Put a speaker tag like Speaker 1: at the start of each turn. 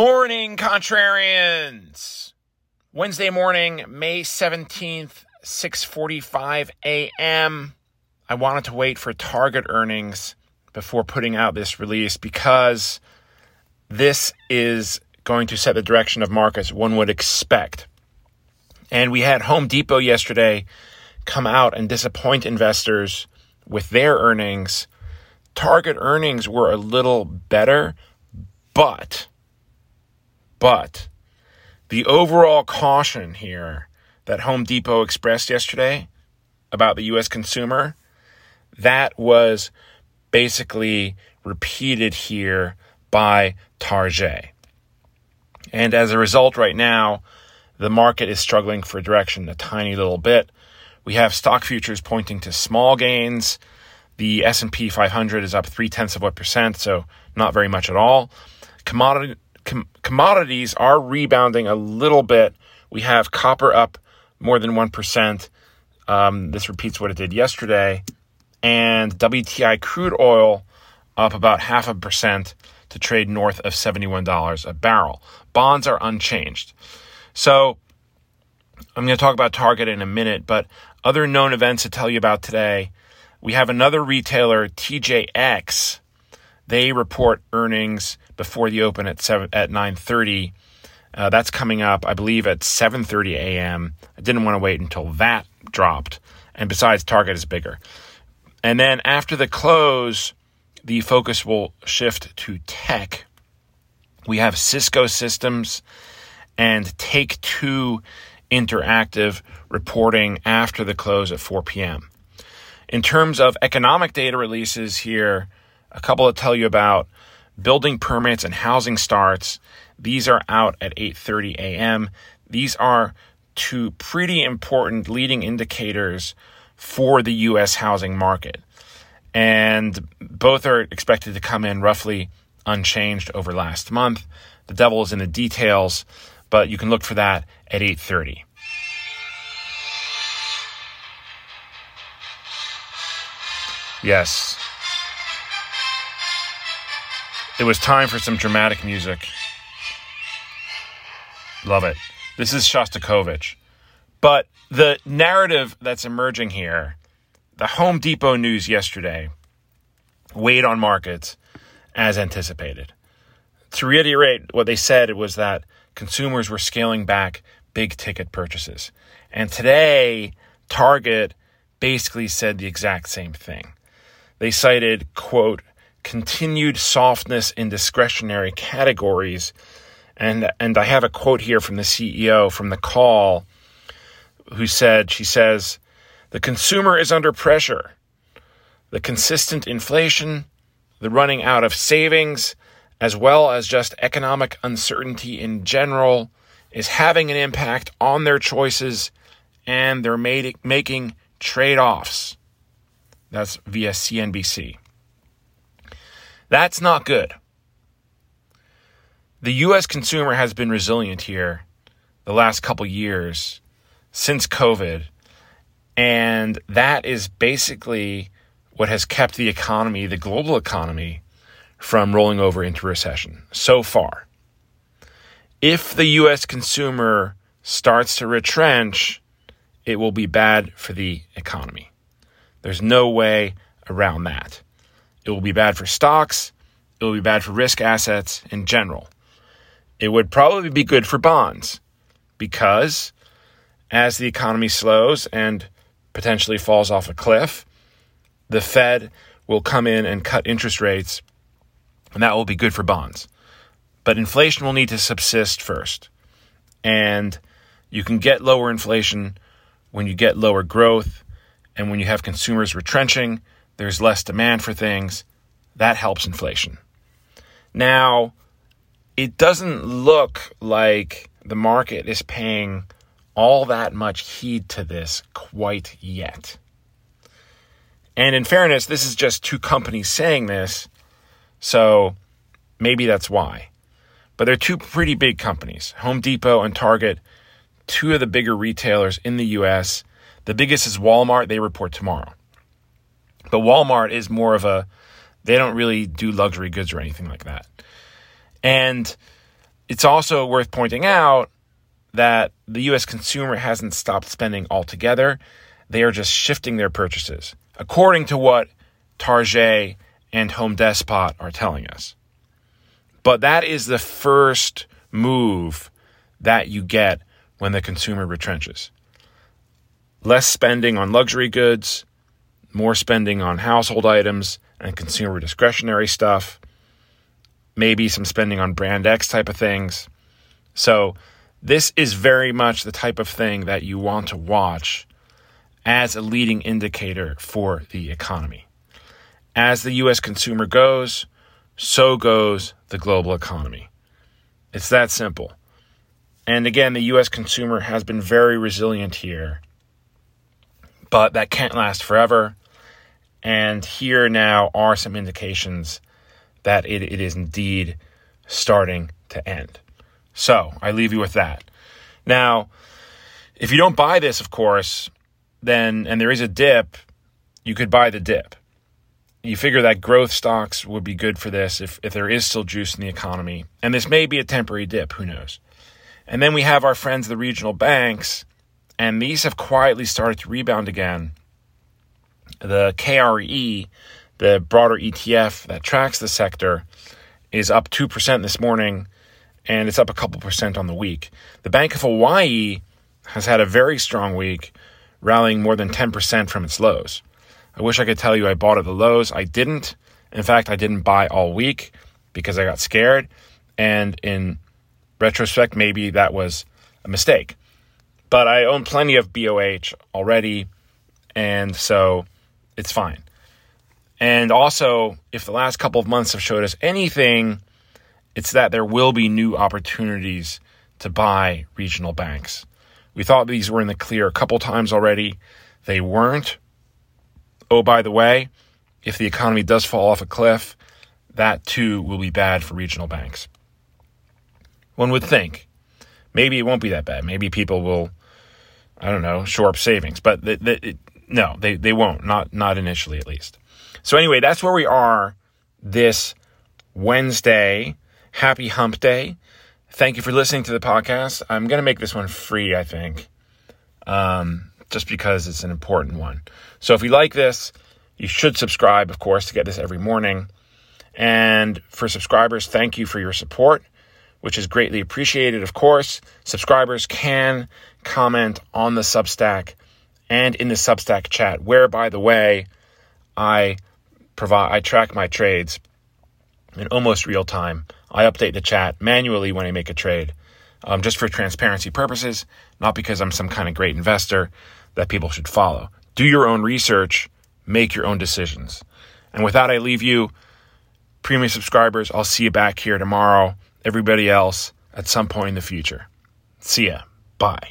Speaker 1: morning, contrarians. Wednesday morning, May 17th, 6:45 a.m. I wanted to wait for Target earnings before putting out this release because this is going to set the direction of markets one would expect. And we had Home Depot yesterday come out and disappoint investors with their earnings. Target earnings were a little better, but but the overall caution here that Home Depot expressed yesterday about the US consumer, that was basically repeated here by Target. And as a result, right now, the market is struggling for direction a tiny little bit. We have stock futures pointing to small gains. The S&P 500 is up three tenths of a percent, so not very much at all. Commodity com- commodities are rebounding a little bit. We have copper up more than 1%. Um, this repeats what it did yesterday. And WTI crude oil up about half a percent to trade north of $71 a barrel. Bonds are unchanged. So I'm going to talk about Target in a minute, but other known events to tell you about today. We have another retailer, TJX. They report earnings before the open at seven at nine thirty. Uh, that's coming up, I believe, at seven thirty a.m. I didn't want to wait until that dropped. And besides, Target is bigger. And then after the close, the focus will shift to tech. We have Cisco Systems and Take Two Interactive reporting after the close at 4 p.m. In terms of economic data releases here, a couple to tell you about building permits and housing starts. These are out at 8:30 a.m. These are two pretty important leading indicators for the US housing market. And both are expected to come in roughly unchanged over last month. The devil is in the details, but you can look for that at 8:30. Yes, it was time for some dramatic music. Love it. This is Shostakovich. But the narrative that's emerging here, the Home Depot news yesterday, weighed on markets as anticipated. To reiterate what they said, was that consumers were scaling back big ticket purchases. And today, Target basically said the exact same thing. They cited, quote, continued softness in discretionary categories. And, and I have a quote here from the CEO from the call who said, she says, the consumer is under pressure. The consistent inflation, the running out of savings, as well as just economic uncertainty in general, is having an impact on their choices and they're made, making trade offs. That's via CNBC. That's not good. The US consumer has been resilient here the last couple years since COVID. And that is basically what has kept the economy, the global economy, from rolling over into recession so far. If the US consumer starts to retrench, it will be bad for the economy. There's no way around that. It will be bad for stocks. It will be bad for risk assets in general. It would probably be good for bonds because as the economy slows and potentially falls off a cliff, the Fed will come in and cut interest rates, and that will be good for bonds. But inflation will need to subsist first. And you can get lower inflation when you get lower growth and when you have consumers retrenching there's less demand for things. That helps inflation. Now, it doesn't look like the market is paying all that much heed to this quite yet. And in fairness, this is just two companies saying this, so maybe that's why. But they're two pretty big companies Home Depot and Target, two of the bigger retailers in the US. The biggest is Walmart, they report tomorrow. But Walmart is more of a, they don't really do luxury goods or anything like that. And it's also worth pointing out that the US consumer hasn't stopped spending altogether. They are just shifting their purchases, according to what Target and Home Depot are telling us. But that is the first move that you get when the consumer retrenches. Less spending on luxury goods, more spending on household items and consumer discretionary stuff, maybe some spending on brand X type of things. So, this is very much the type of thing that you want to watch as a leading indicator for the economy. As the US consumer goes, so goes the global economy. It's that simple. And again, the US consumer has been very resilient here, but that can't last forever. And here now are some indications that it, it is indeed starting to end. So I leave you with that. Now, if you don't buy this, of course, then, and there is a dip, you could buy the dip. You figure that growth stocks would be good for this if, if there is still juice in the economy. And this may be a temporary dip, who knows? And then we have our friends, the regional banks, and these have quietly started to rebound again. The KRE, the broader ETF that tracks the sector, is up 2% this morning and it's up a couple percent on the week. The Bank of Hawaii has had a very strong week, rallying more than 10% from its lows. I wish I could tell you I bought at the lows. I didn't. In fact, I didn't buy all week because I got scared. And in retrospect, maybe that was a mistake. But I own plenty of BOH already, and so it's fine. And also, if the last couple of months have showed us anything, it's that there will be new opportunities to buy regional banks. We thought these were in the clear a couple times already. They weren't. Oh, by the way, if the economy does fall off a cliff, that too will be bad for regional banks. One would think. Maybe it won't be that bad. Maybe people will, I don't know, shore up savings. But the, the, it, no, they, they won't. Not, not initially, at least. So, anyway, that's where we are this Wednesday, happy hump day. Thank you for listening to the podcast. I'm going to make this one free, I think, um, just because it's an important one. So if you like this, you should subscribe, of course, to get this every morning. And for subscribers, thank you for your support, which is greatly appreciated, of course. Subscribers can comment on the Substack and in the Substack chat, where, by the way, I provide I track my trades in almost real time. I update the chat manually when I make a trade, um, just for transparency purposes, not because I'm some kind of great investor that people should follow. Do your own research, make your own decisions. And with that, I leave you, premium subscribers. I'll see you back here tomorrow. Everybody else, at some point in the future. See ya. Bye.